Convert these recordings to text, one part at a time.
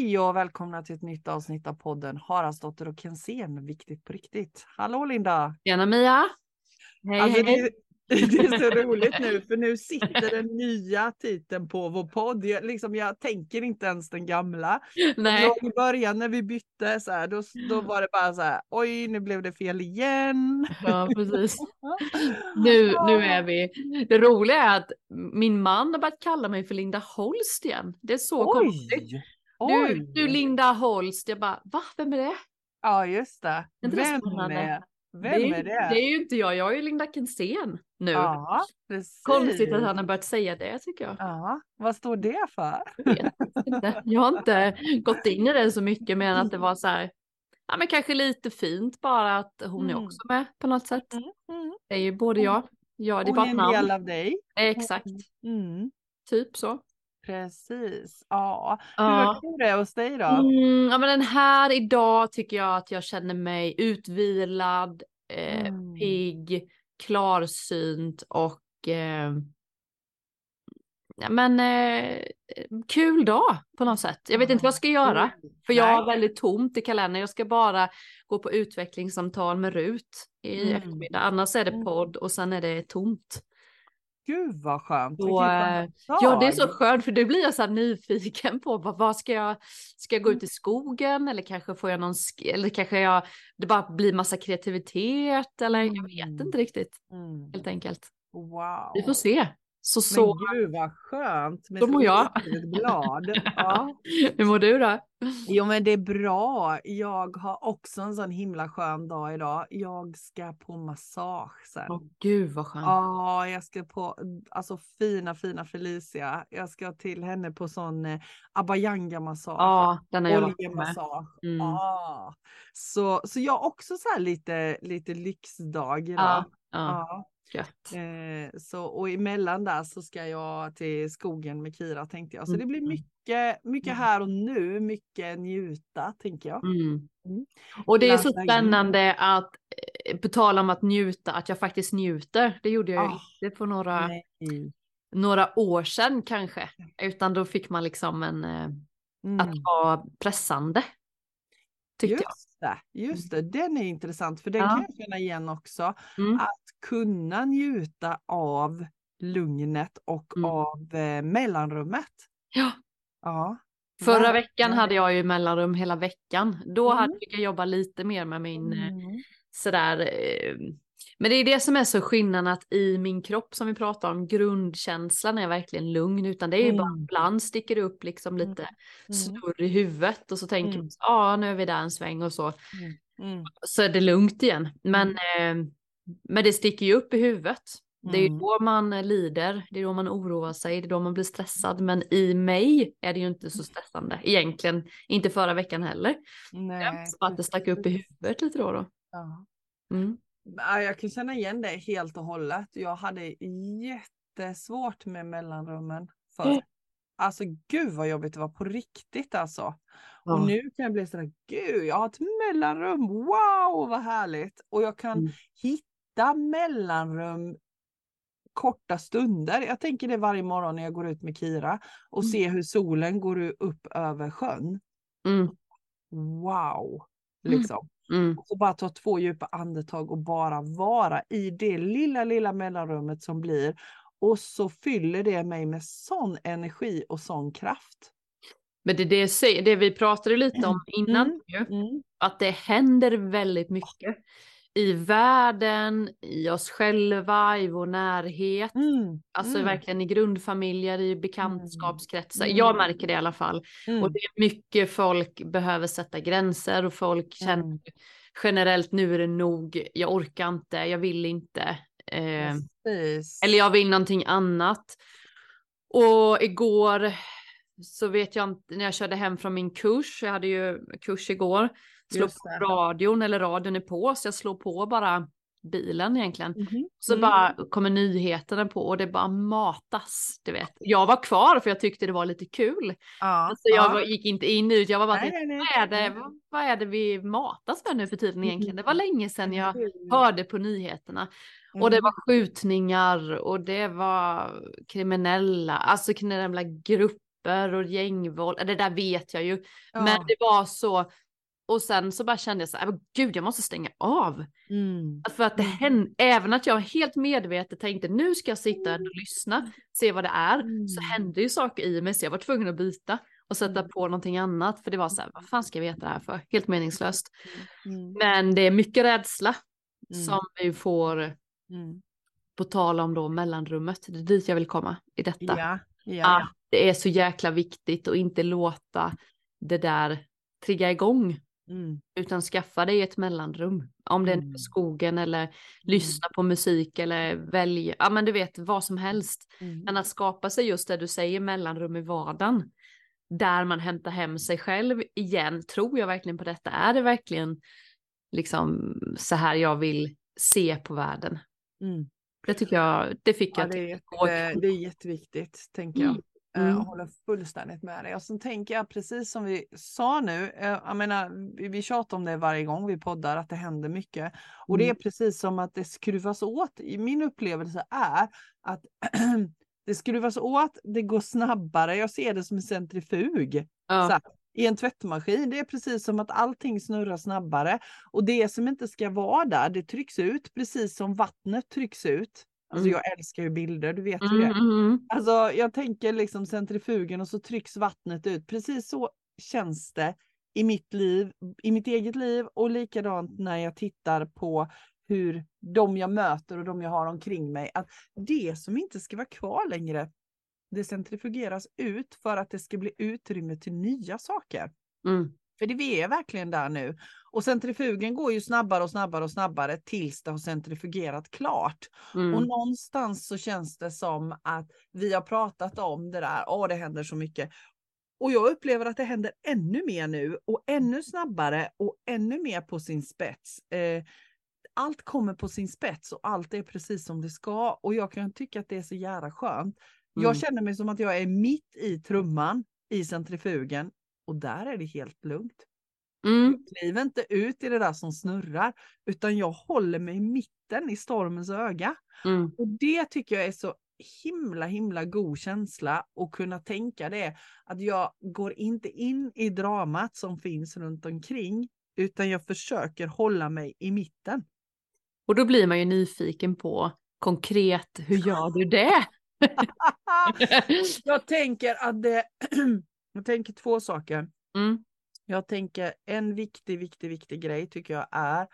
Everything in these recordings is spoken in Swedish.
Hej och välkomna till ett nytt avsnitt av podden Haraldsdotter och Kensén, viktigt på riktigt. Hallå Linda! Tjena Mia! Hej, alltså, hej. Det, det, är så roligt nu för nu sitter den nya titeln på vår podd. Jag, liksom, jag tänker inte ens den gamla. Nej. I början när vi bytte så här, då, då var det bara så här, oj nu blev det fel igen. Ja precis. nu, nu är vi. Det roliga är att min man har börjat kalla mig för Linda Holst igen. Det är så oj. konstigt. Du, du Linda Holst, jag bara, va? Vem är det? Ja just det. Vem är, vem det, är det? Det är ju inte jag, jag är ju Linda Kensén nu. Ja, precis. Konstigt att han har börjat säga det tycker jag. Ja, vad står det för? Jag, inte. jag har inte gått in i det så mycket men att det var så här, ja men kanske lite fint bara att hon mm. är också med på något sätt. Mm. Mm. Det är ju både jag, ja det är bara Hon är en del av dig. Exakt. Mm. Typ så. Precis. Ja. Hur ja. går det hos dig då? Mm, ja, men den här idag tycker jag att jag känner mig utvilad, eh, mm. pigg, klarsynt och eh, ja, men eh, kul dag på något sätt. Jag vet inte vad jag ska göra. För jag har väldigt tomt i kalendern. Jag ska bara gå på utvecklingssamtal med Rut i mm. eftermiddag. Annars är det mm. podd och sen är det tomt. Gud vad skönt. Och, eh, ja det är så skönt för då blir jag så nyfiken på vad, vad ska jag, ska jag gå ut i skogen eller kanske får jag någon, eller kanske jag, det bara blir massa kreativitet eller jag vet mm. inte riktigt. Mm. Helt enkelt. Wow. Vi får se. Så, så. Men gud vad skönt. Då mår jag. Glad. Ja. Hur mår du då? Jo men det är bra. Jag har också en sån himla skön dag idag. Jag ska på massage sen. Åh gud vad skönt. Ja, jag ska på alltså fina fina Felicia. Jag ska till henne på sån eh, abayanga massage. Ja, den har jag Oljemassage. Mm. Ja. Så, så jag har också så här lite, lite lyxdag idag. Ja, ja. ja. Eh, så, och emellan där så ska jag till skogen med Kira tänkte jag. Så det blir mm. mycket, mycket mm. här och nu, mycket njuta tänker jag. Mm. Mm. Och det är så spännande att, eh, på tal om att njuta, att jag faktiskt njuter. Det gjorde jag oh, inte på några, några år sedan kanske. Utan då fick man liksom en, eh, att mm. vara pressande. Just jag. Det, just det, den är intressant för den ja. kan jag känna igen också. Mm. Att kunna njuta av lugnet och mm. av eh, mellanrummet. Ja. ja. Förra veckan hade jag ju mellanrum hela veckan. Då mm. hade jag jobbat lite mer med min eh, mm. sådär eh, men det är det som är så skillnaden att i min kropp som vi pratar om, grundkänslan är verkligen lugn, utan det är ju mm. bara ibland sticker det upp liksom mm. lite mm. snurr i huvudet och så tänker mm. man, ja ah, nu är vi där en sväng och så. Mm. mm. Så är det lugnt igen. Men, mm. eh, men det sticker ju upp i huvudet. Det är ju då man lider, det är då man oroar sig, det är då man blir stressad. Men i mig är det ju inte så stressande egentligen, inte förra veckan heller. Nej. Jag att det stack upp i huvudet lite då. då. Ja. Mm. Jag kan känna igen det helt och hållet. Jag hade jättesvårt med mellanrummen förr. Mm. Alltså gud vad jobbigt det var på riktigt alltså. Ja. Och nu kan jag bli sådär, gud jag har ett mellanrum, wow vad härligt. Och jag kan mm. hitta mellanrum korta stunder. Jag tänker det varje morgon när jag går ut med Kira och mm. ser hur solen går upp över sjön. Mm. Wow! Liksom. Mm. Och bara ta två djupa andetag och bara vara i det lilla, lilla mellanrummet som blir. Och så fyller det mig med sån energi och sån kraft. Men det det, det vi pratade lite om innan, mm. Mm. att det händer väldigt mycket i världen, i oss själva, i vår närhet. Mm, alltså mm. verkligen i grundfamiljer, i bekantskapskretsar. Mm. Jag märker det i alla fall. Mm. Och det är mycket folk behöver sätta gränser och folk känner mm. generellt nu är det nog, jag orkar inte, jag vill inte. Eh, eller jag vill någonting annat. Och igår så vet jag inte, när jag körde hem från min kurs, jag hade ju kurs igår, slå på radion eller radion är på så jag slår på bara bilen egentligen. Mm -hmm. Så mm. bara kommer nyheterna på och det bara matas. Du vet. Jag var kvar för jag tyckte det var lite kul. Ja, alltså jag ja. gick inte in ut, jag var bara nej, nej, nej, vad, är det, vad, vad, är det vi matas med nu för tiden egentligen? Det var mm. länge sedan jag hörde på nyheterna. Mm. Och det var skjutningar och det var kriminella, alltså kriminella grupper och gängvåld. Det där vet jag ju. Ja. Men det var så. Och sen så bara kände jag så här, gud jag måste stänga av. Mm. För att det mm. hände, även att jag helt medvetet tänkte nu ska jag sitta och lyssna, se vad det är, mm. så hände ju saker i mig så jag var tvungen att byta och sätta mm. på någonting annat. För det var så här, vad fan ska jag veta det här för? Helt meningslöst. Mm. Men det är mycket rädsla mm. som vi får, mm. på tal om då mellanrummet, det är dit jag vill komma i detta. Ja, ja, ja. det är så jäkla viktigt att inte låta det där trigga igång. Mm. Utan skaffa dig ett mellanrum. Om det är mm. skogen eller mm. lyssna på musik eller välja, ja men du vet vad som helst. Mm. Men att skapa sig just det du säger mellanrum i vardagen där man hämtar hem sig själv igen. Tror jag verkligen på detta? Är det verkligen liksom så här jag vill se på världen? Mm. Det tycker jag, det fick ja, jag. Det är, jätte, det är jätteviktigt, tänker jag. Mm. Eh, mm. Jag håller fullständigt med dig. Och sen tänker jag precis som vi sa nu, eh, jag menar, vi, vi tjatar om det varje gång vi poddar, att det händer mycket. Och det är mm. precis som att det skruvas åt. Min upplevelse är att Det skruvas åt, det går snabbare. Jag ser det som en centrifug. Ja. Här, I en tvättmaskin. Det är precis som att allting snurrar snabbare. Och det som inte ska vara där, det trycks ut precis som vattnet trycks ut. Alltså mm. jag älskar ju bilder, du vet ju mm, det. Mm, mm. Alltså jag tänker liksom centrifugen och så trycks vattnet ut. Precis så känns det i mitt liv, i mitt eget liv och likadant när jag tittar på hur de jag möter och de jag har omkring mig, att det som inte ska vara kvar längre, det centrifugeras ut för att det ska bli utrymme till nya saker. Mm. För det vi är verkligen där nu. Och centrifugen går ju snabbare och snabbare och snabbare tills det har centrifugerat klart. Mm. Och någonstans så känns det som att vi har pratat om det där, åh det händer så mycket. Och jag upplever att det händer ännu mer nu och ännu snabbare och ännu mer på sin spets. Eh, allt kommer på sin spets och allt är precis som det ska. Och jag kan tycka att det är så jävla skönt. Mm. Jag känner mig som att jag är mitt i trumman i centrifugen och där är det helt lugnt. Mm. Jag kliver inte ut i det där som snurrar utan jag håller mig i mitten i stormens öga. Mm. Och det tycker jag är så himla himla god känsla att kunna tänka det. Att jag går inte in i dramat som finns runt omkring utan jag försöker hålla mig i mitten. Och då blir man ju nyfiken på konkret, hur gör du det? jag tänker att det, jag tänker två saker. Mm. Jag tänker en viktig, viktig, viktig grej tycker jag är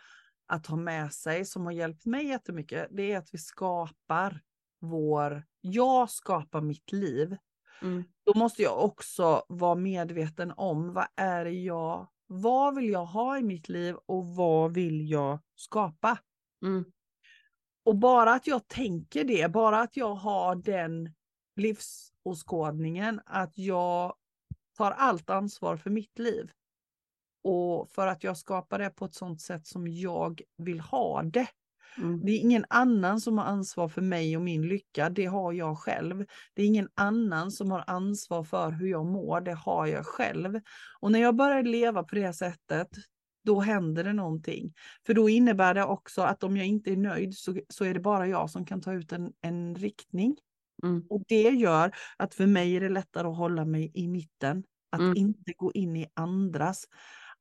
att ha med sig som har hjälpt mig jättemycket. Det är att vi skapar vår, jag skapar mitt liv. Mm. Då måste jag också vara medveten om vad är det jag, vad vill jag ha i mitt liv och vad vill jag skapa? Mm. Och bara att jag tänker det, bara att jag har den livsåskådningen, att jag tar allt ansvar för mitt liv. Och för att jag skapar det på ett sånt sätt som jag vill ha det. Mm. Det är ingen annan som har ansvar för mig och min lycka, det har jag själv. Det är ingen annan som har ansvar för hur jag mår, det har jag själv. Och när jag börjar leva på det sättet, då händer det någonting. För då innebär det också att om jag inte är nöjd så, så är det bara jag som kan ta ut en, en riktning. Mm. Och det gör att för mig är det lättare att hålla mig i mitten. Att mm. inte gå in i andras.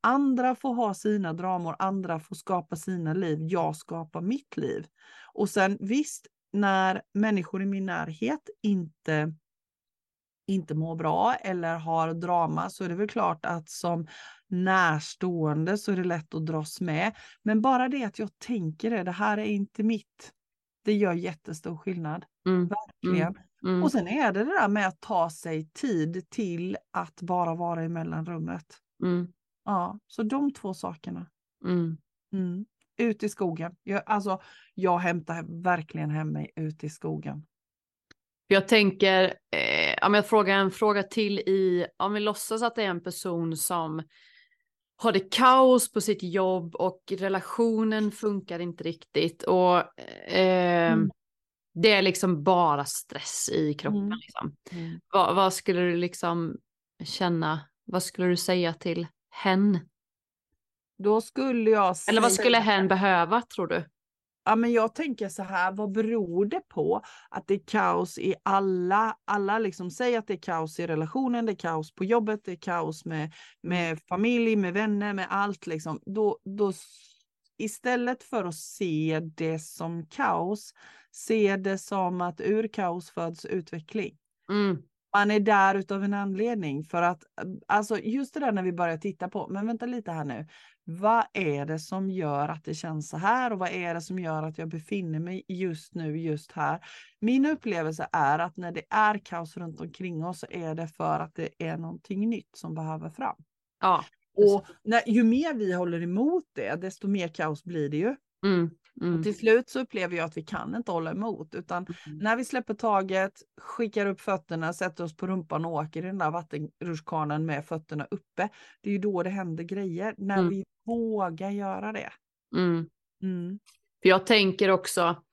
Andra får ha sina dramor, andra får skapa sina liv, jag skapar mitt liv. Och sen visst, när människor i min närhet inte inte mår bra eller har drama så är det väl klart att som närstående så är det lätt att dras med. Men bara det att jag tänker det, det här är inte mitt. Det gör jättestor skillnad. Mm. Verkligen. Mm. Mm. Och sen är det det där med att ta sig tid till att bara vara i mellanrummet. Mm. Ja, så de två sakerna. Mm. Mm. Ut i skogen. Jag, alltså, jag hämtar verkligen hem mig ut i skogen. Jag tänker, eh, om jag frågar en fråga till i, om vi låtsas att det är en person som har det kaos på sitt jobb och relationen funkar inte riktigt och eh, mm. Det är liksom bara stress i kroppen. Mm. Liksom. Mm. Vad, vad, skulle du liksom känna, vad skulle du säga till hen? Då skulle jag. Eller vad skulle hen behöva tror du? Ja, men jag tänker så här, vad beror det på att det är kaos i alla, alla liksom säger att det är kaos i relationen, det är kaos på jobbet, det är kaos med, med familj, med vänner, med allt liksom. Då, då istället för att se det som kaos, se det som att ur kaos föds utveckling. Mm. Man är där utav en anledning för att, alltså just det där när vi börjar titta på, men vänta lite här nu, vad är det som gör att det känns så här och vad är det som gör att jag befinner mig just nu, just här? Min upplevelse är att när det är kaos runt omkring oss så är det för att det är någonting nytt som behöver fram. Ja. Och när, ju mer vi håller emot det, desto mer kaos blir det ju. Mm. Mm. Och till slut så upplever jag att vi kan inte hålla emot, utan mm. när vi släpper taget, skickar upp fötterna, sätter oss på rumpan och åker i den där vattenrutschkanan med fötterna uppe, det är ju då det händer grejer, när mm. vi vågar göra det. Mm. Mm. För jag tänker också,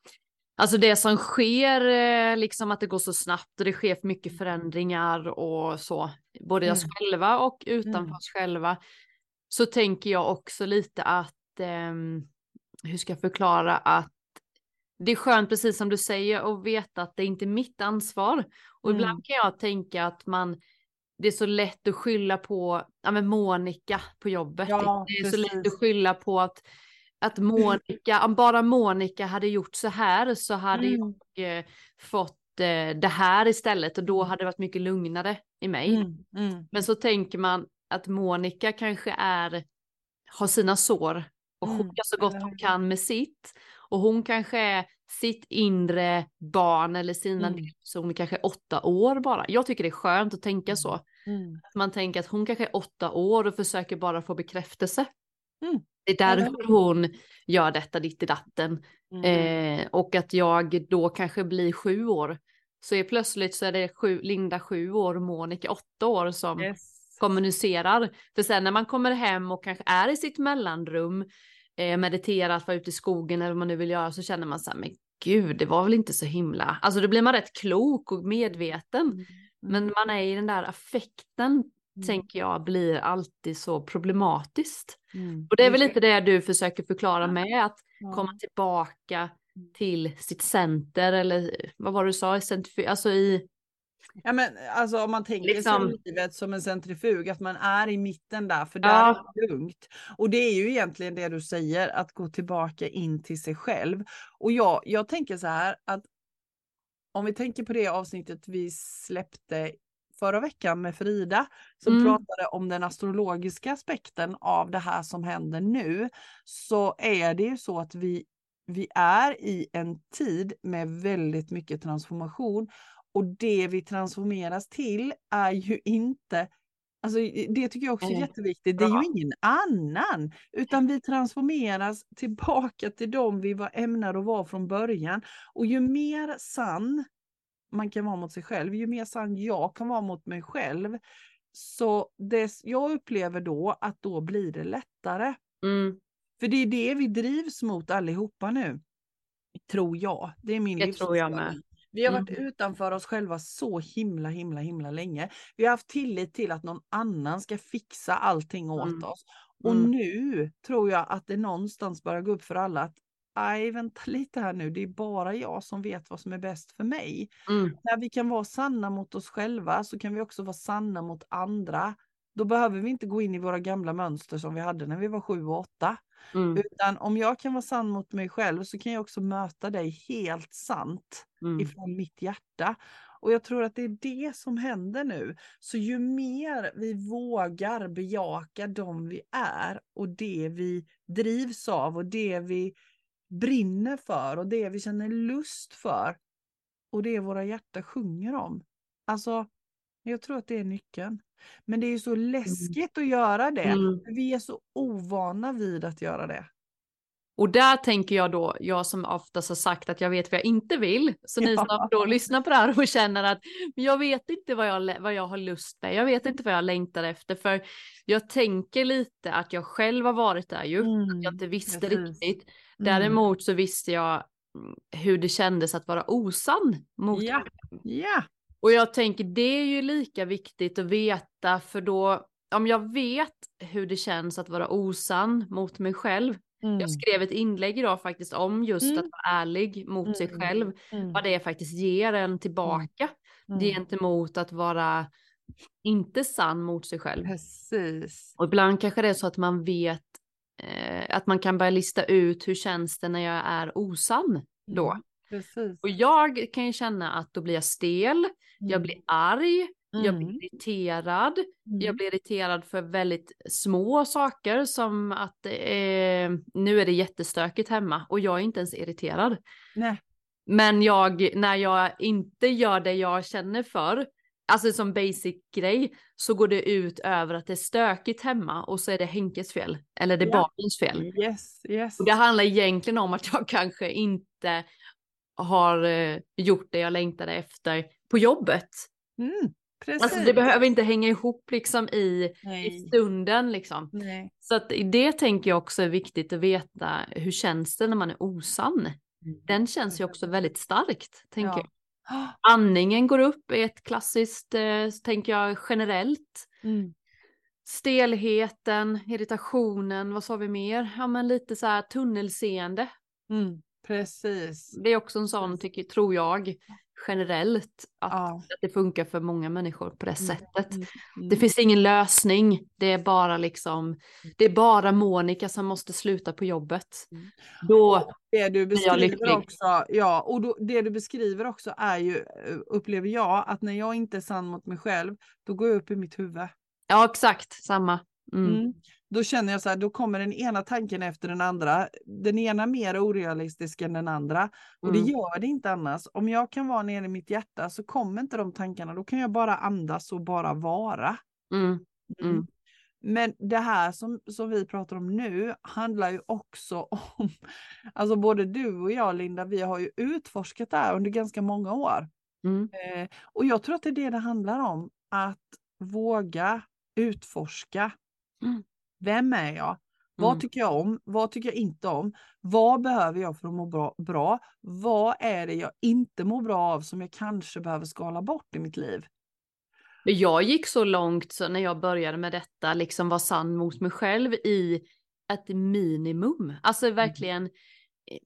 alltså det som sker, eh, liksom att det går så snabbt och det sker för mycket förändringar och så, både mm. oss själva och utanför mm. oss själva, så tänker jag också lite att eh, hur ska jag förklara att det är skönt, precis som du säger, att veta att det inte är mitt ansvar. Och mm. ibland kan jag tänka att man, det är så lätt att skylla på ja, men Monica på jobbet. Ja, det är precis. så lätt att skylla på att, att Monica, om bara Monica hade gjort så här så hade mm. jag eh, fått eh, det här istället och då mm. hade det varit mycket lugnare i mig. Mm. Mm. Men så tänker man att Monica kanske är, har sina sår och hon mm. så gott hon kan med sitt. Och hon kanske är sitt inre barn eller sina mm. delpersoner kanske är åtta år bara. Jag tycker det är skönt att tänka så. Mm. Man tänker att hon kanske är åtta år och försöker bara få bekräftelse. Mm. Det är därför hon gör detta ditt i datten. Mm. Eh, och att jag då kanske blir sju år. Så är plötsligt så är det sju, Linda sju år Monica åtta år som yes. kommunicerar. För sen när man kommer hem och kanske är i sitt mellanrum eh, mediterat, vara ute i skogen eller vad man nu vill göra så känner man så här, men gud, det var väl inte så himla, alltså då blir man rätt klok och medveten. Mm. Men man är i den där affekten, mm. tänker jag, blir alltid så problematiskt. Mm. Och det är väl lite det du försöker förklara med, att ja. komma tillbaka mm. till sitt center eller vad var det du sa, alltså i Ja, men alltså om man tänker liksom... sig livet som en centrifug, att man är i mitten där, för där ja. är det lugnt. Och det är ju egentligen det du säger, att gå tillbaka in till sig själv. Och jag, jag tänker så här att om vi tänker på det avsnittet vi släppte förra veckan med Frida, som mm. pratade om den astrologiska aspekten av det här som händer nu, så är det ju så att vi vi är i en tid med väldigt mycket transformation och det vi transformeras till är ju inte Alltså, det tycker jag också är mm. jätteviktigt. Det är ju ingen annan, utan vi transformeras tillbaka till dem vi var ämnade att vara från början. Och ju mer sann man kan vara mot sig själv, ju mer sann jag kan vara mot mig själv, så det, jag upplever då att då blir det lättare. Mm. För det är det vi drivs mot allihopa nu. Tror jag. Det är min Det tror jag med. Vi har varit mm. utanför oss själva så himla, himla, himla länge. Vi har haft tillit till att någon annan ska fixa allting åt mm. oss. Och mm. nu tror jag att det någonstans börjar gå upp för alla att aj, vänta lite här nu, det är bara jag som vet vad som är bäst för mig. Mm. När vi kan vara sanna mot oss själva så kan vi också vara sanna mot andra. Då behöver vi inte gå in i våra gamla mönster som vi hade när vi var sju och åtta. Mm. Utan om jag kan vara sann mot mig själv så kan jag också möta dig helt sant mm. ifrån mitt hjärta. Och jag tror att det är det som händer nu. Så ju mer vi vågar bejaka de vi är och det vi drivs av och det vi brinner för och det vi känner lust för och det våra hjärtan sjunger om. Alltså, jag tror att det är nyckeln. Men det är ju så mm. läskigt mm. att göra det. Mm. Vi är så ovana vid att göra det. Och där tänker jag då, jag som oftast har sagt att jag vet vad jag inte vill, så ni som då lyssnar på det här och känner att jag vet inte vad jag, vad jag har lust med, jag vet inte vad jag längtar efter, för jag tänker lite att jag själv har varit där ju, mm, att jag inte visste precis. riktigt. Mm. Däremot så visste jag mm, hur det kändes att vara osann mot ja. ja. Och jag tänker det är ju lika viktigt att veta för då om jag vet hur det känns att vara osann mot mig själv Mm. Jag skrev ett inlägg idag faktiskt om just mm. att vara ärlig mot mm. sig själv. Mm. Vad det faktiskt ger en tillbaka mm. gentemot att vara inte sann mot sig själv. Precis. Och ibland kanske det är så att man vet eh, att man kan börja lista ut hur känns det när jag är osann då. Mm. Precis. Och jag kan ju känna att då blir jag stel, jag blir arg, Mm. Jag blir irriterad. Mm. Jag blir irriterad för väldigt små saker som att eh, nu är det jättestökigt hemma och jag är inte ens irriterad. Nej. Men jag, när jag inte gör det jag känner för, alltså som basic grej, så går det ut över att det är stökigt hemma och så är det Henkes fel. Eller det är yeah. barnens fel. Yes, yes. Och det handlar egentligen om att jag kanske inte har eh, gjort det jag längtade efter på jobbet. Mm. Precis. Alltså det behöver inte hänga ihop liksom i, i stunden liksom. Nej. Så att det tänker jag också är viktigt att veta. Hur känns det när man är osann? Mm. Den känns ju också väldigt starkt, tänker ja. jag. Andningen går upp är ett klassiskt, eh, tänker jag generellt. Mm. Stelheten, irritationen, vad sa vi mer? Ja men lite så här tunnelseende. Mm. Precis. Det är också en sån, tycker, tror jag, generellt att, ja. att det funkar för många människor på det mm, sättet. Mm, mm. Det finns ingen lösning. Det är bara liksom, det är bara Monica som måste sluta på jobbet. Mm. Då det du beskriver också, ja, och då, det du beskriver också är ju, eh, upplever jag, att när jag inte är sann mot mig själv, då går jag upp i mitt huvud. Ja, exakt samma. Mm. Mm. Då känner jag så här, då kommer den ena tanken efter den andra. Den ena mer orealistisk än den andra. Och mm. det gör det inte annars. Om jag kan vara nere i mitt hjärta så kommer inte de tankarna. Då kan jag bara andas och bara vara. Mm. Mm. mm. Men det här som, som vi pratar om nu handlar ju också om, alltså både du och jag Linda, vi har ju utforskat det här under ganska många år. Mm. Eh, och jag tror att det är det det handlar om, att våga utforska. Mm. Vem är jag? Vad mm. tycker jag om? Vad tycker jag inte om? Vad behöver jag för att må bra, bra? Vad är det jag inte mår bra av som jag kanske behöver skala bort i mitt liv? Jag gick så långt så när jag började med detta, liksom var sann mot mig själv i ett minimum. Alltså mm. verkligen, eh,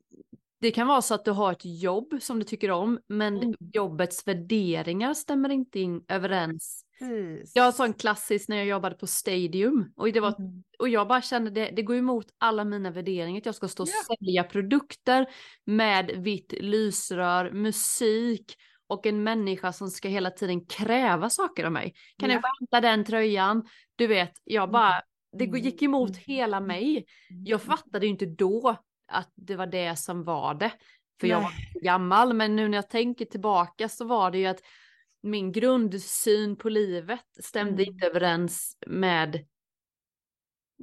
det kan vara så att du har ett jobb som du tycker om, men mm. jobbets värderingar stämmer inte in överens Precis. Jag sa en klassisk när jag jobbade på Stadium och, det var, mm. och jag bara kände det, det går emot alla mina värderingar att jag ska stå och yeah. sälja produkter med vitt lysrör, musik och en människa som ska hela tiden kräva saker av mig. Kan yeah. jag vänta den tröjan? Du vet, jag bara, det gick emot mm. hela mig. Jag fattade ju inte då att det var det som var det. För Nej. jag var gammal, men nu när jag tänker tillbaka så var det ju att min grundsyn på livet stämde mm. inte överens med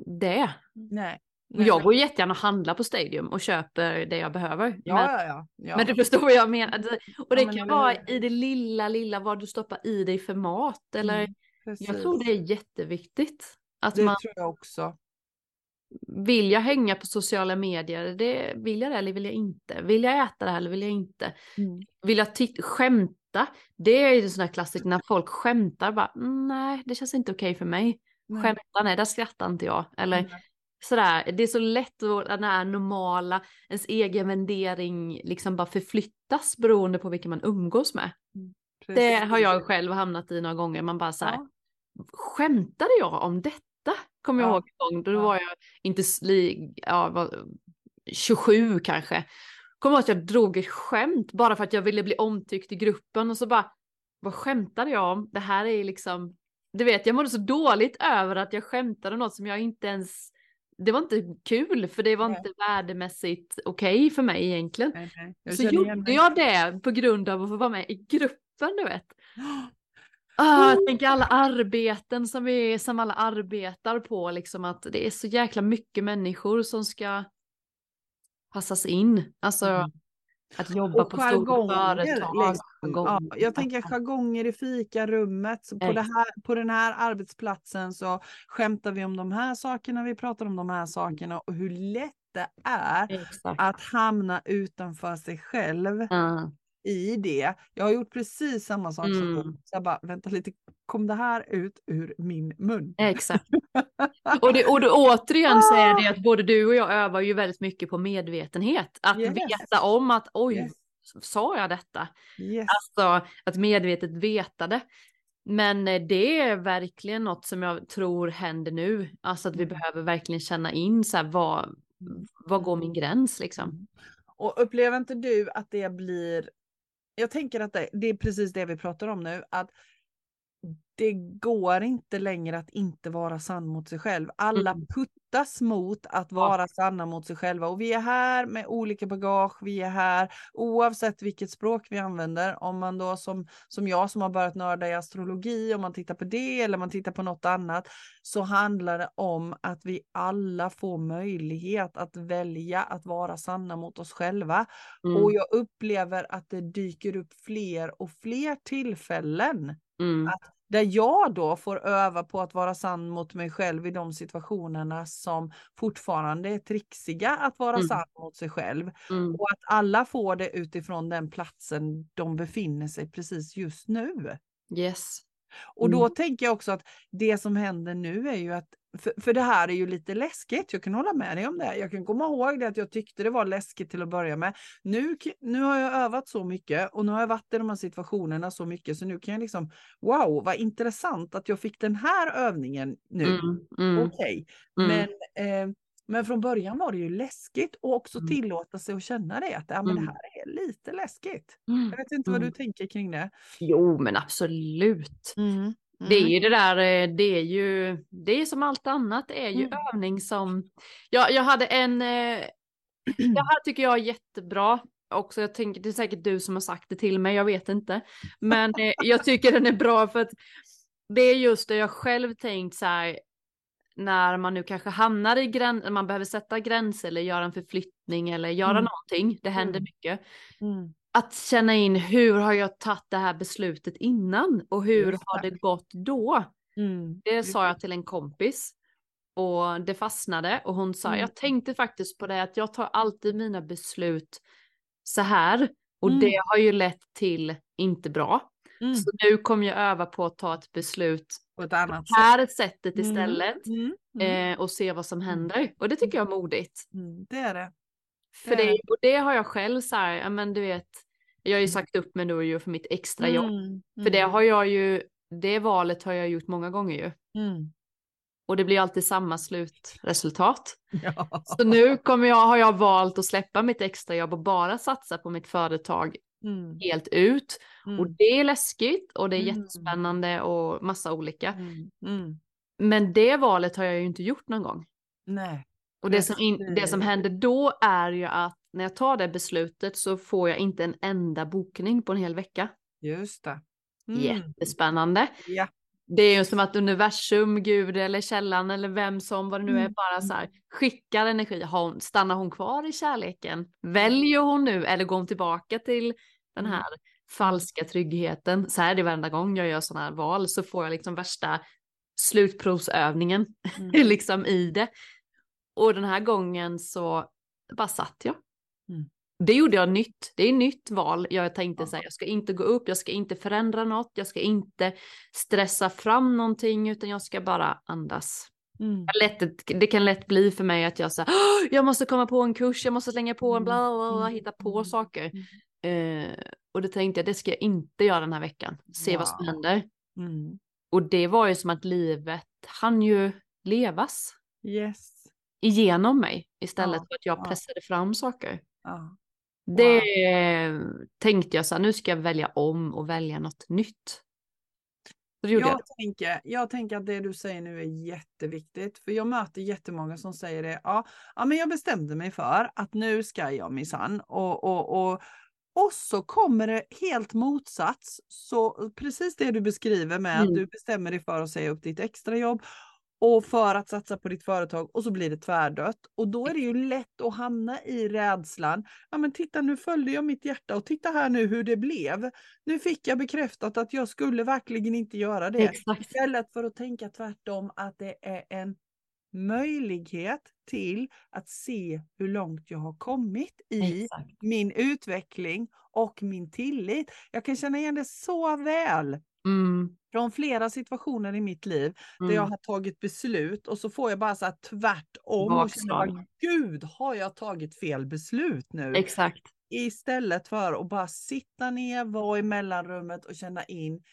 det. Nej. Nej. Jag går jättegärna och handlar på Stadium och köper det jag behöver. Ja, men, ja, ja, ja. men du förstår vad jag menar. Och det ja, kan vara i det lilla, lilla vad du stoppar i dig för mat. Eller, mm, jag tror det är jätteviktigt. Att det man, tror jag också. Vill jag hänga på sociala medier? Det, vill jag det eller vill jag inte? Vill jag äta det här eller vill jag inte? Mm. Vill jag skämta. Det är ju sån här klassiskt när folk skämtar bara nej det känns inte okej okay för mig. Nej. Skämta nej där skrattar inte jag. Eller mm. sådär det är så lätt att den här normala ens egen värdering liksom bara förflyttas beroende på vilka man umgås med. Mm. Det har jag själv hamnat i några gånger man bara såhär ja. skämtade jag om detta? Kommer jag ja. ihåg en gång, då var jag inte ja, 27 kanske kommer att jag drog ett skämt bara för att jag ville bli omtyckt i gruppen och så bara, vad skämtade jag om? Det här är liksom, du vet, jag mådde så dåligt över att jag skämtade något som jag inte ens, det var inte kul för det var nej. inte värdemässigt okej okay för mig egentligen. Nej, nej. Så gjorde jag det på grund av att få vara med i gruppen, du vet. Ah, jag tänker alla arbeten som, vi, som alla arbetar på, liksom att det är så jäkla mycket människor som ska passas in. Alltså mm. att jobba och på stort företag. Liksom. Ja, jag tänker jargonger i fikarummet. Så på, det här, på den här arbetsplatsen så skämtar vi om de här sakerna, vi pratar om de här sakerna och hur lätt det är Exakt. att hamna utanför sig själv. Mm. I det. Jag har gjort precis samma sak mm. som du. Så jag bara, vänta lite, kom det här ut ur min mun? Exakt. och, det, och det, återigen så är det att både du och jag övar ju väldigt mycket på medvetenhet. Att yes. veta om att oj, yes. sa jag detta? Yes. Alltså att medvetet veta det. Men eh, det är verkligen något som jag tror händer nu. Alltså att vi mm. behöver verkligen känna in så här, vad, vad går min gräns liksom. Och upplever inte du att det blir, jag tänker att det, det är precis det vi pratar om nu, att det går inte längre att inte vara sann mot sig själv. Alla mm. puttas mot att vara sanna mot sig själva och vi är här med olika bagage. Vi är här oavsett vilket språk vi använder. Om man då som, som jag som har börjat nörda i astrologi, om man tittar på det eller man tittar på något annat, så handlar det om att vi alla får möjlighet att välja att vara sanna mot oss själva. Mm. Och jag upplever att det dyker upp fler och fler tillfällen Mm. Att där jag då får öva på att vara sann mot mig själv i de situationerna som fortfarande är trixiga att vara mm. sann mot sig själv. Mm. Och att alla får det utifrån den platsen de befinner sig precis just nu. Yes. Och då mm. tänker jag också att det som händer nu är ju att för, för det här är ju lite läskigt, jag kan hålla med dig om det. Jag kan komma ihåg det att jag tyckte det var läskigt till att börja med. Nu, nu har jag övat så mycket och nu har jag varit i de här situationerna så mycket så nu kan jag liksom, wow vad intressant att jag fick den här övningen nu. Mm, mm, Okej, okay. mm. men, eh, men från början var det ju läskigt och också mm. tillåta sig att känna det, att ja, men det mm. här är lite läskigt. Jag vet inte vad du tänker kring det. Jo men absolut. Mm. Det är ju det där, eh, det är ju, det är som allt annat, det är ju mm. övning som, jag, jag hade en, eh, det här tycker jag är jättebra också, jag tänker det är säkert du som har sagt det till mig, jag vet inte, men eh, jag tycker den är bra för att det är just det jag själv tänkt så här, när man nu kanske hamnar i gräns, man behöver sätta gränser eller göra en förflyttning eller göra mm. någonting, det händer mm. mycket. Mm att känna in hur har jag tagit det här beslutet innan och hur det. har det gått då? Mm. Det sa jag till en kompis och det fastnade och hon sa mm. jag tänkte faktiskt på det att jag tar alltid mina beslut så här och mm. det har ju lett till inte bra. Mm. Så nu kommer jag öva på att ta ett beslut på ett annat det här sätt. sättet mm. istället mm. eh, och se vad som händer och det tycker jag är modigt. Det är det. För det, och det har jag själv så här, men du vet, jag har ju mm. sagt upp mig nu för mitt extra jobb. Mm, För det mm. har jag ju, det valet har jag gjort många gånger ju. Mm. Och det blir alltid samma slutresultat. Ja. Så nu kommer jag, har jag valt att släppa mitt extrajobb och bara satsa på mitt företag mm. helt ut. Mm. Och det är läskigt och det är mm. jättespännande och massa olika. Men det valet har jag ju inte gjort någon gång. Nej. Och det som, in, det som händer då är ju att när jag tar det beslutet så får jag inte en enda bokning på en hel vecka. Just det. Mm. Jättespännande. Ja. Det är ju som att universum, Gud eller källan eller vem som vad det nu är mm. bara så här skickar energi. Hon, stannar hon kvar i kärleken? Väljer hon nu eller går hon tillbaka till den mm. här falska tryggheten? Så här är det varenda gång jag gör sådana här val så får jag liksom värsta slutprovsövningen mm. liksom i det. Och den här gången så bara satt jag. Mm. Det gjorde jag nytt. Det är nytt val. Jag tänkte så här, jag ska inte gå upp, jag ska inte förändra något, jag ska inte stressa fram någonting, utan jag ska bara andas. Mm. Lätt, det kan lätt bli för mig att jag säger, jag måste komma på en kurs, jag måste slänga på en bla bla bla, mm. hitta på mm. saker. Mm. Eh, och då tänkte jag, det ska jag inte göra den här veckan. Se wow. vad som händer. Mm. Och det var ju som att livet hann ju levas. Yes igenom mig istället ja, för att jag pressade ja. fram saker. Ja. Det wow. tänkte jag så här, nu ska jag välja om och välja något nytt. jag, jag. Tänker, jag tänker att det du säger nu är jätteviktigt, för jag möter jättemånga som säger det. Ja, ja men jag bestämde mig för att nu ska jag minsann och, och, och och så kommer det helt motsats. Så precis det du beskriver med mm. att du bestämmer dig för att säga upp ditt extrajobb och för att satsa på ditt företag och så blir det tvärdött. Och då är det ju lätt att hamna i rädslan. Ja men titta nu följde jag mitt hjärta och titta här nu hur det blev. Nu fick jag bekräftat att jag skulle verkligen inte göra det. Exakt. Istället för att tänka tvärtom att det är en möjlighet till att se hur långt jag har kommit i Exakt. min utveckling och min tillit. Jag kan känna igen det så väl. Mm. Från flera situationer i mitt liv mm. där jag har tagit beslut och så får jag bara så här tvärtom och känner bara, gud har jag tagit fel beslut nu? Exakt. Istället för att bara sitta ner, vara i mellanrummet och känna in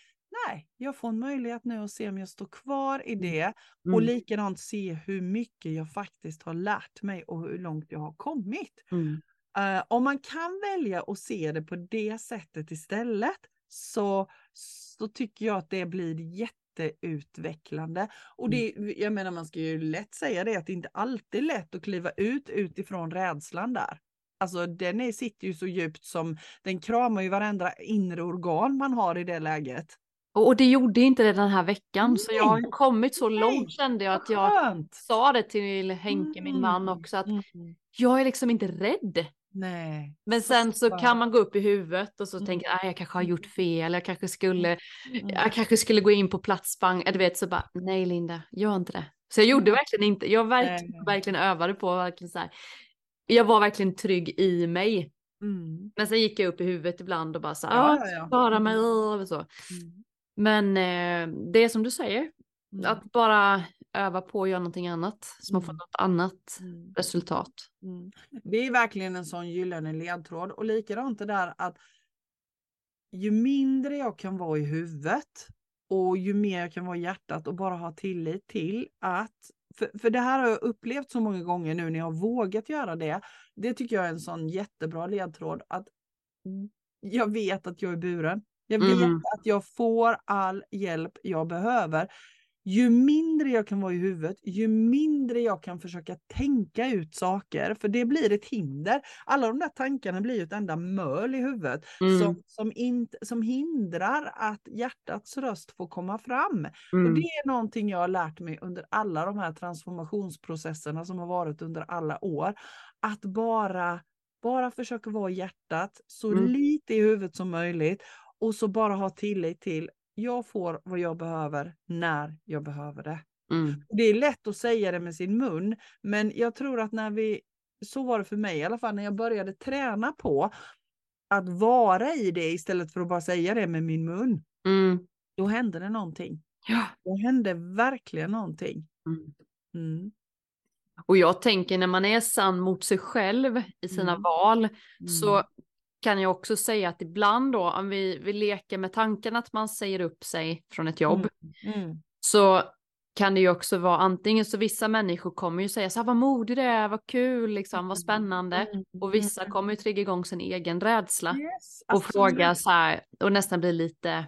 nej, jag får en möjlighet nu att se om jag står kvar i mm. det mm. och likadant se hur mycket jag faktiskt har lärt mig och hur långt jag har kommit. Mm. Uh, om man kan välja att se det på det sättet istället så, så tycker jag att det blir jätteutvecklande. Och mm. det, jag menar man ska ju lätt säga det att det inte alltid är lätt att kliva ut utifrån rädslan där. Alltså den är, sitter ju så djupt som den kramar ju varenda inre organ man har i det läget. Och det gjorde inte det den här veckan, Nej. så jag har kommit så långt kände jag att jag sa det till Henke, min man mm. också, att mm. jag är liksom inte rädd. Nej. Men sen så kan man gå upp i huvudet och så mm. tänka, att jag kanske har gjort fel, jag kanske skulle, mm. jag kanske skulle gå in på platsbank, du vet så bara, nej Linda, gör inte det. Så jag gjorde verkligen inte, jag verkligen, verkligen övade på, verkligen så här. jag var verkligen trygg i mig. Mm. Men sen gick jag upp i huvudet ibland och bara så här, ja, ja, ja. Spara mig och så. Mm. Men eh, det är som du säger, mm. att bara öva på att göra någonting annat så man får något annat mm. resultat. Mm. Det är verkligen en sån gyllene ledtråd och likadant det där att ju mindre jag kan vara i huvudet och ju mer jag kan vara i hjärtat och bara ha tillit till att för, för det här har jag upplevt så många gånger nu när jag har vågat göra det. Det tycker jag är en sån jättebra ledtråd att jag vet att jag är buren. Jag vet mm. att jag får all hjälp jag behöver. Ju mindre jag kan vara i huvudet, ju mindre jag kan försöka tänka ut saker, för det blir ett hinder. Alla de där tankarna blir ett enda möl i huvudet mm. som, som, in, som hindrar att hjärtats röst får komma fram. Mm. Och Det är någonting jag har lärt mig under alla de här transformationsprocesserna som har varit under alla år. Att bara, bara försöka vara hjärtat så mm. lite i huvudet som möjligt och så bara ha tillit till jag får vad jag behöver när jag behöver det. Mm. Det är lätt att säga det med sin mun, men jag tror att när vi, så var det för mig i alla fall, när jag började träna på att vara i det istället för att bara säga det med min mun, mm. då hände det någonting. Ja. Då hände verkligen någonting. Mm. mm. Och jag tänker när man är sann mot sig själv i sina mm. val så mm kan jag också säga att ibland då om vi, vi leker med tanken att man säger upp sig från ett jobb mm. Mm. så kan det ju också vara antingen så vissa människor kommer ju säga så här vad modig det är, vad kul liksom, vad spännande mm. och vissa mm. kommer ju trigga igång sin egen rädsla yes, och fråga så här och nästan bli lite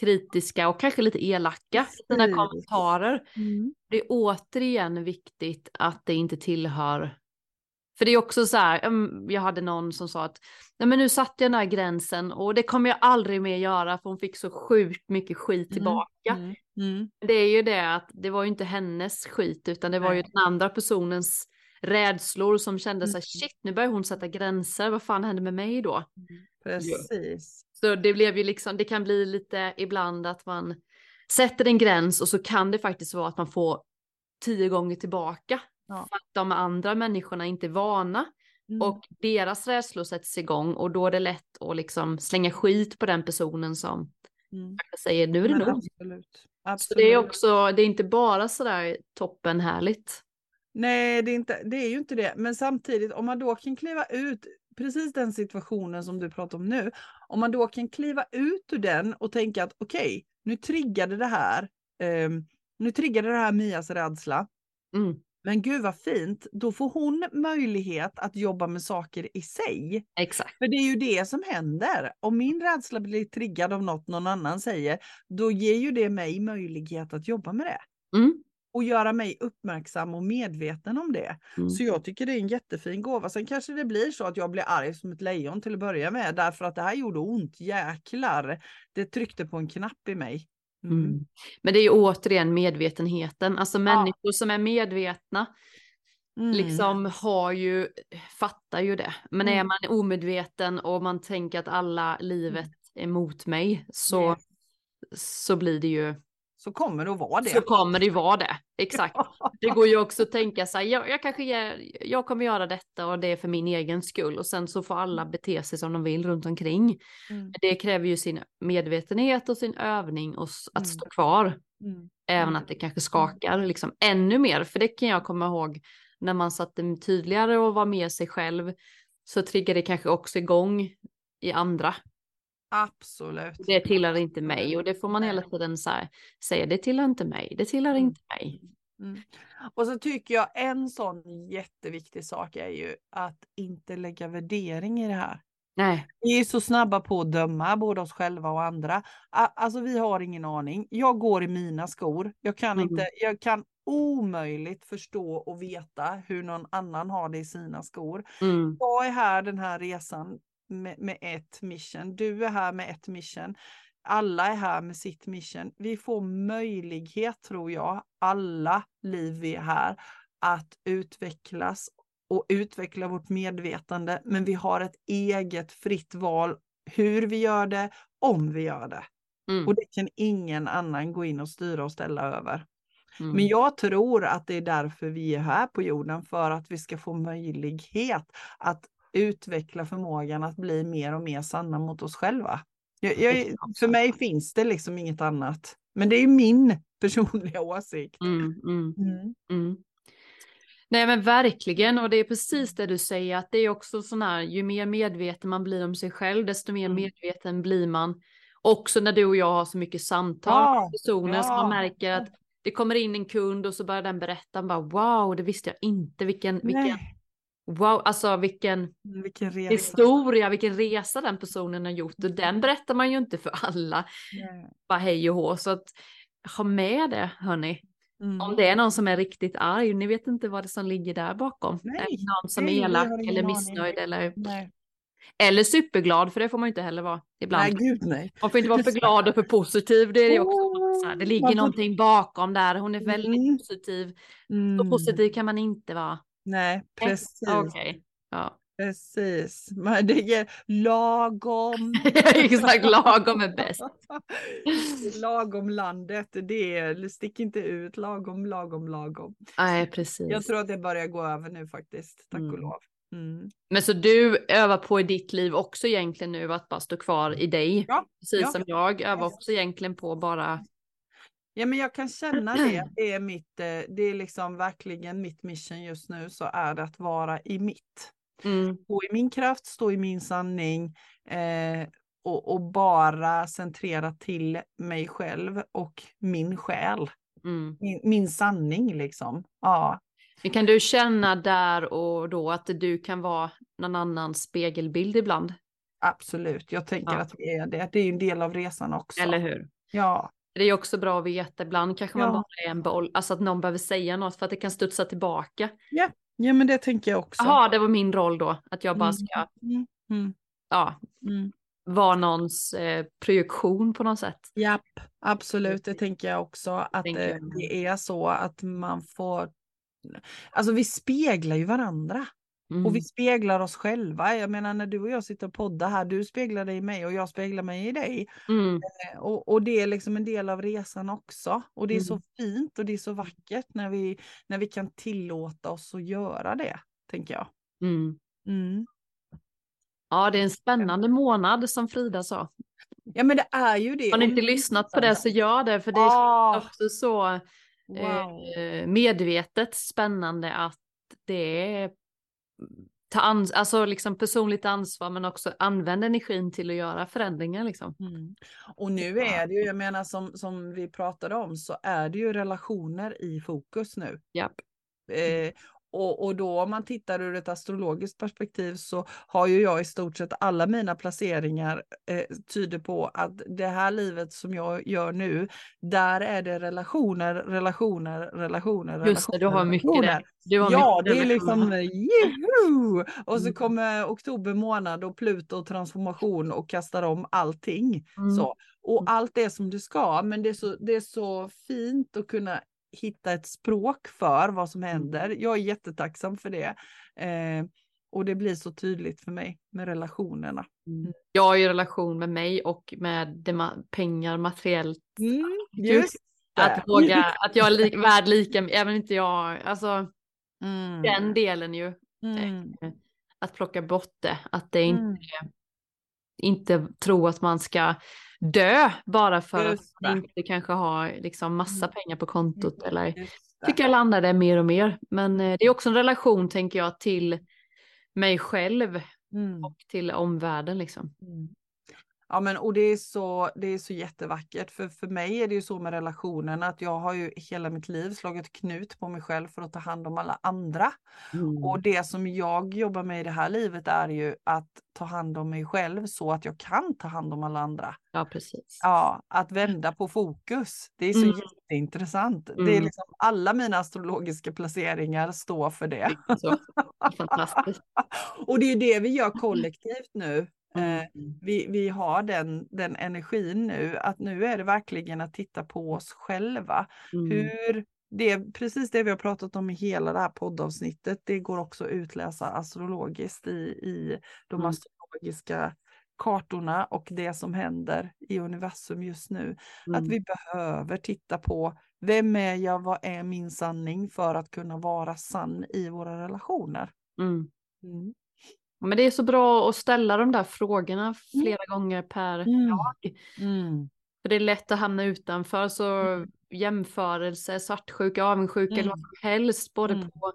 kritiska och kanske lite elaka i sina kommentarer. Mm. Det är återigen viktigt att det inte tillhör för det är också så här, jag hade någon som sa att nej men nu satte jag den här gränsen och det kommer jag aldrig mer göra för hon fick så sjukt mycket skit mm, tillbaka. Mm, mm. Det är ju det att det var ju inte hennes skit utan det var ju den andra personens rädslor som kände så här, mm. shit nu börjar hon sätta gränser, vad fan händer med mig då? Mm, precis. Så det blev ju liksom, det kan bli lite ibland att man sätter en gräns och så kan det faktiskt vara att man får tio gånger tillbaka Ja. För att de andra människorna inte är vana. Mm. Och deras rädslor sätts igång och då är det lätt att liksom slänga skit på den personen som mm. säger nu är det nog. Absolut. Absolut. Så det är också, det är inte bara sådär toppen härligt. Nej, det är, inte, det är ju inte det. Men samtidigt om man då kan kliva ut, precis den situationen som du pratar om nu, om man då kan kliva ut ur den och tänka att okej, okay, nu triggade det här, um, nu triggade det här Mias rädsla. Mm. Men gud vad fint, då får hon möjlighet att jobba med saker i sig. Exakt. För det är ju det som händer. Om min rädsla blir triggad av något någon annan säger, då ger ju det mig möjlighet att jobba med det. Mm. Och göra mig uppmärksam och medveten om det. Mm. Så jag tycker det är en jättefin gåva. Sen kanske det blir så att jag blir arg som ett lejon till att börja med, därför att det här gjorde ont, jäklar. Det tryckte på en knapp i mig. Mm. mm. Men det är ju återigen medvetenheten, alltså människor ja. som är medvetna mm. liksom har ju, fattar ju det. Men mm. är man omedveten och man tänker att alla livet mm. är mot mig så, så blir det ju så kommer det att vara det. Så kommer det vara det, exakt. Det går ju också att tänka sig, jag, jag kanske ger, jag kommer göra detta och det är för min egen skull och sen så får alla mm. bete sig som de vill runt omkring. Mm. Det kräver ju sin medvetenhet och sin övning och att mm. stå kvar. Mm. Även mm. att det kanske skakar liksom ännu mer, för det kan jag komma ihåg när man satte tydligare och var med sig själv så triggar det kanske också igång i andra. Absolut. Det tillhör inte mig och det får man hela tiden så här, säga, det tillhör inte mig, det tillhör mm. inte mig. Mm. Och så tycker jag en sån jätteviktig sak är ju att inte lägga värdering i det här. Nej. Vi är så snabba på att döma både oss själva och andra. Alltså vi har ingen aning. Jag går i mina skor. Jag kan, mm. inte, jag kan omöjligt förstå och veta hur någon annan har det i sina skor. Mm. Jag är här den här resan med, med ett mission. Du är här med ett mission. Alla är här med sitt mission. Vi får möjlighet, tror jag, alla liv vi är här, att utvecklas och utveckla vårt medvetande. Men vi har ett eget fritt val hur vi gör det, om vi gör det. Mm. Och det kan ingen annan gå in och styra och ställa över. Mm. Men jag tror att det är därför vi är här på jorden, för att vi ska få möjlighet att utveckla förmågan att bli mer och mer sanna mot oss själva. Jag, jag, för mig finns det liksom inget annat. Men det är min personliga åsikt. Mm, mm, mm. mm. Nej men verkligen och det är precis det du säger att det är också sån här ju mer medveten man blir om sig själv desto mer mm. medveten blir man. Också när du och jag har så mycket samtal ja, personer ja. som man märker att det kommer in en kund och så börjar den berätta bara wow det visste jag inte vilken, vilken Wow, alltså vilken, mm, vilken historia, vilken resa den personen har gjort. Och den berättar man ju inte för alla. Nej. Bara hej och hå. Så att ha med det, hörni. Mm. Om det är någon som är riktigt arg, ni vet inte vad det som ligger där bakom. Nej. Någon som Nej, är elak eller missnöjd eller, eller superglad, för det får man ju inte heller vara ibland. Nej, gud nej. Man får inte vara för glad och för positiv, det är det också. Så här, det ligger någonting bakom där, hon är väldigt mm. positiv. Mm. Så positiv kan man inte vara. Nej, precis. Okay. Ja. Precis, men det är lagom. Exakt, lagom är bäst. lagom landet, det är, stick inte ut, lagom, lagom, lagom. Nej, precis. Jag tror att det börjar gå över nu faktiskt, tack mm. och lov. Mm. Men så du övar på i ditt liv också egentligen nu att bara stå kvar i dig? Ja, Precis ja. som jag övar också egentligen på bara Ja, men jag kan känna det. Det är, mitt, eh, det är liksom verkligen mitt mission just nu, så är det att vara i mitt. Mm. Stå i min kraft, stå i min sanning eh, och, och, bara centrera till mig själv och min själ. Mm. Min, min, sanning liksom. Ja. Kan du känna där och då att du kan vara någon annans spegelbild ibland? Absolut, jag tänker ja. att det är det. Det är en del av resan också. Eller hur? Ja. Det är också bra att veta, ibland kanske man bara är en boll, alltså att någon behöver säga något för att det kan studsa tillbaka. Ja, ja men det tänker jag också. Jaha, det var min roll då, att jag bara mm, ska, mm. Mm. ja, mm. vara någons eh, projektion på något sätt. Japp, absolut, det tänker jag också, att jag. det är så att man får, alltså vi speglar ju varandra. Mm. Och vi mm. speglar oss själva. Jag menar när du och jag sitter och poddar här, du speglar dig i mig och jag speglar mig i dig. Mm. Eh, och, och, det är liksom en del av resan också. Och det är mm. så fint och det är så vackert när vi, när vi kan tillåta oss att göra det, tänker jag. Mm. Mm. Ja, det är en spännande månad som Frida sa. Ja, men det är ju det. Har ni inte lyssnat på det så gör det, för det är ah. också så eh, wow. eh, medvetet spännande att det är ta ans alltså liksom personligt ansvar men också använda energin till att göra förändringar. Liksom. Mm. Och nu är det ju, jag menar som, som vi pratade om, så är det ju relationer i fokus nu. Japp. Eh, och, och då om man tittar ur ett astrologiskt perspektiv så har ju jag i stort sett alla mina placeringar eh, tyder på att det här livet som jag gör nu, där är det relationer, relationer, relationer. Just det, du har mycket där. Du har ja, mycket det är liksom juhu! Och så mm. kommer oktober månad och Pluto och transformation och kastar om allting. Mm. Så. Och allt är som det ska, men det är så, det är så fint att kunna hitta ett språk för vad som mm. händer. Jag är jättetacksam för det. Eh, och det blir så tydligt för mig med relationerna. Mm. mm. Jag har ju relation med mig och med pengar materiellt. Mm, just. Att våga, att jag är li, värd lika, även inte jag, alltså mm. den delen ju. Mm. Eh, att plocka bort det, att det inte, mm. Inte tro att man ska dö bara för att man inte kanske har liksom massa mm. pengar på kontot eller tycker jag landade mer och mer. Men eh, det är också en relation tänker jag till mig själv mm. och till omvärlden liksom. Mm. Ja men och det är så, det är så jättevackert för för mig är det ju så med relationen att jag har ju hela mitt liv slagit knut på mig själv för att ta hand om alla andra. Mm. Och det som jag jobbar med i det här livet är ju att ta hand om mig själv så att jag kan ta hand om alla andra. Ja precis. Ja, att vända på fokus. Det är så mm. jätteintressant. Mm. Det är mm. liksom alla mina astrologiska placeringar står för det. Så. Fantastiskt. och det är det vi gör kollektivt nu mm. vi, vi har den, den energin nu, att nu är det verkligen att titta på oss själva. Mm. Hur det, precis det vi har pratat om i hela det här poddavsnittet, det går också att utläsa astrologiskt i, i de mm. astrologiska kartorna och det som händer i universum just nu. Mm. Att vi behöver titta på vem är jag, vad är min sanning för att kunna vara sann i våra relationer. Mm. Men det är så bra att ställa de där frågorna mm. flera mm. gånger per mm. dag. Mm. För det är lätt att hamna utanför så mm. jämförelse, svartsjuka, avundsjuka eller vad mm. som helst, både på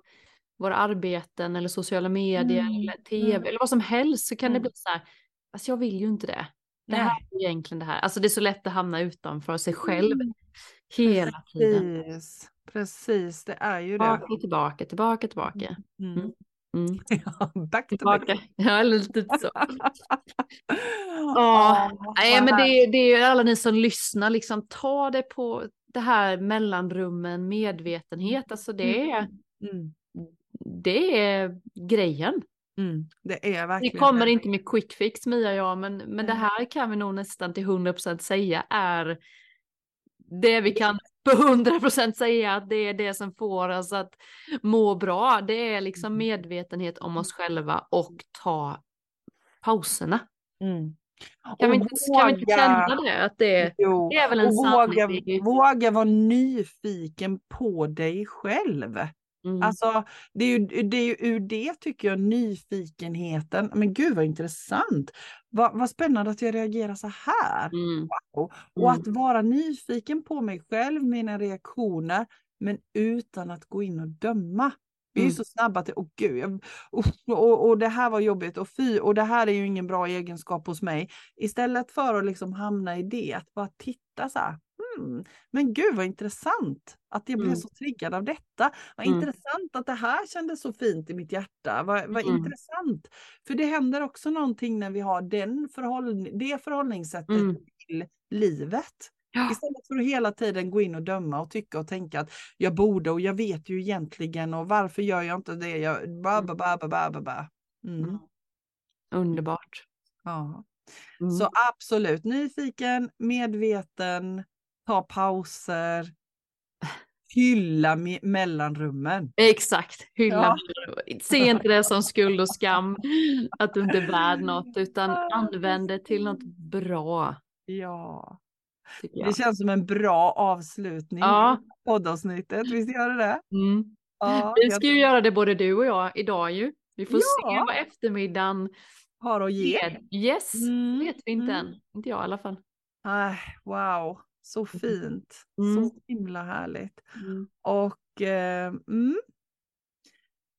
våra arbeten eller sociala medier eller tv eller vad som helst så kan det bli så här, alltså jag vill ju inte det. Det här är egentligen det här. Alltså det är så lätt att hamna utanför sig själv hela tiden. Precis, precis det är ju det. Tillbaka, tillbaka, tillbaka, tillbaka. Mm. Mm. Ja, back to back. Ja, lite så. ja, nej, men det, det är alla ni som lyssnar, liksom ta det på det här mellanrummen, medvetenhet, alltså det mm. är, mm. det är grejen. Mm, det är verkligen Vi kommer det. inte med quick fix Mia ja, men, men det här kan vi nog nästan till 100% säga är det vi kan på 100% säga att det är det som får oss att må bra. Det är liksom mm. medvetenhet om oss själva och ta pauserna. Mm. Kan, vi inte, våga, kan vi inte känna det? Att det, jo, det är väl en våga, våga vara nyfiken på dig själv. Mm. Alltså, det är, ju, det är ju ur det tycker jag nyfikenheten, men gud vad intressant. Va, vad spännande att jag reagerar så här. Mm. Wow. Och att mm. vara nyfiken på mig själv, mina reaktioner, men utan att gå in och döma. Vi är mm. så snabba till, åh oh, gud, jag, och, och, och, det här var jobbigt och fy, och det här är ju ingen bra egenskap hos mig. Istället för att liksom hamna i det, att bara titta så här, hmm, men gud vad intressant att jag blev mm. så triggad av detta. Vad mm. intressant att det här kändes så fint i mitt hjärta. Vad, vad mm. intressant. För det händer också någonting när vi har den förhållning, det förhållningssättet mm. till livet. Ja. Istället för att hela tiden gå in och döma och tycka och tänka att jag borde och jag vet ju egentligen och varför gör jag inte det? Jag, ba, ba, ba, ba, ba, ba. Mm. Underbart. Ja. Mm. Så absolut nyfiken, medveten, ta pauser, hylla me mellanrummen. Exakt, hylla ja. Se inte det som skuld och skam, att du inte är värd något, utan använd det till något bra. Ja. Det känns som en bra avslutning ja. på poddavsnittet, visst gör det det? Mm. Ja, Vi ska ju göra det både du och jag idag ju. Vi får ja. se vad eftermiddagen har att ge. Yes, mm. vet vi inte mm. än. Inte jag i alla fall. Ay, wow. Så mm. fint. Mm. Så himla härligt. Mm. Och eh, mm.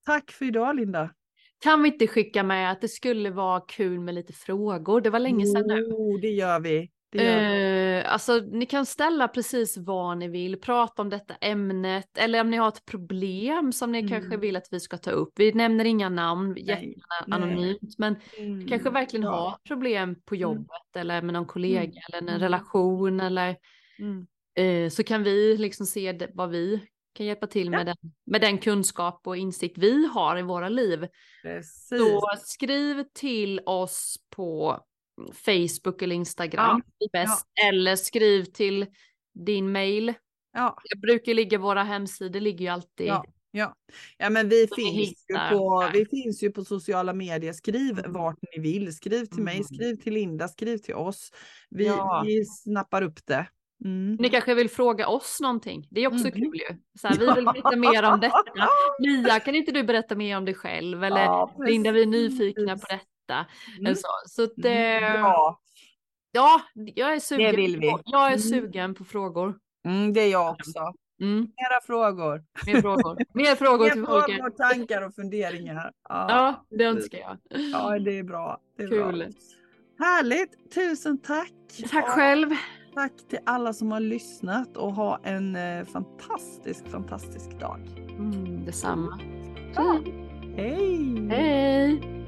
tack för idag Linda. Kan vi inte skicka med att det skulle vara kul med lite frågor? Det var länge sedan nu. Jo, det gör vi. Eh, alltså ni kan ställa precis vad ni vill, prata om detta ämnet eller om ni har ett problem som ni mm. kanske vill att vi ska ta upp. Vi nämner inga namn, jättegärna anonymt, men mm. kanske verkligen ja. har problem på mm. jobbet mm. eller med någon kollega mm. eller en relation eller Mm. Eh, så kan vi liksom se vad vi kan hjälpa till med, ja. den, med den kunskap och insikt vi har i våra liv. Precis. Så skriv till oss på Facebook eller Instagram ja. bäst, ja. eller skriv till din mail. Ja. Jag brukar ligga, våra hemsidor ligger ju alltid ja. Ja, ja men vi finns, ju på, vi finns ju på sociala medier. Skriv mm. vart ni vill. Skriv till mm. mig, skriv till Linda, skriv till oss. Vi, ja. vi snappar upp det. Mm. Ni kanske vill fråga oss någonting? Det är också mm. kul ju. Så här, vi vill veta mer om detta. Mia, kan inte du berätta mer om dig själv? Eller ja, Linda, vi är nyfikna på detta. Mm. Så, så att, eh, ja. ja, jag är sugen. Det vill vi. På, jag är mm. sugen på frågor. Mm, det är jag också. Mm. Mera frågor. Mer frågor. Mer frågor Mer till frågor, tankar och funderingar. Ja, ja det önskar jag. Ja, det är bra. Det är Kul. Bra. Härligt. Tusen tack. Tack själv. Tack till alla som har lyssnat och ha en eh, fantastisk, fantastisk dag. Mm, detsamma. Ja. Hej! Hej!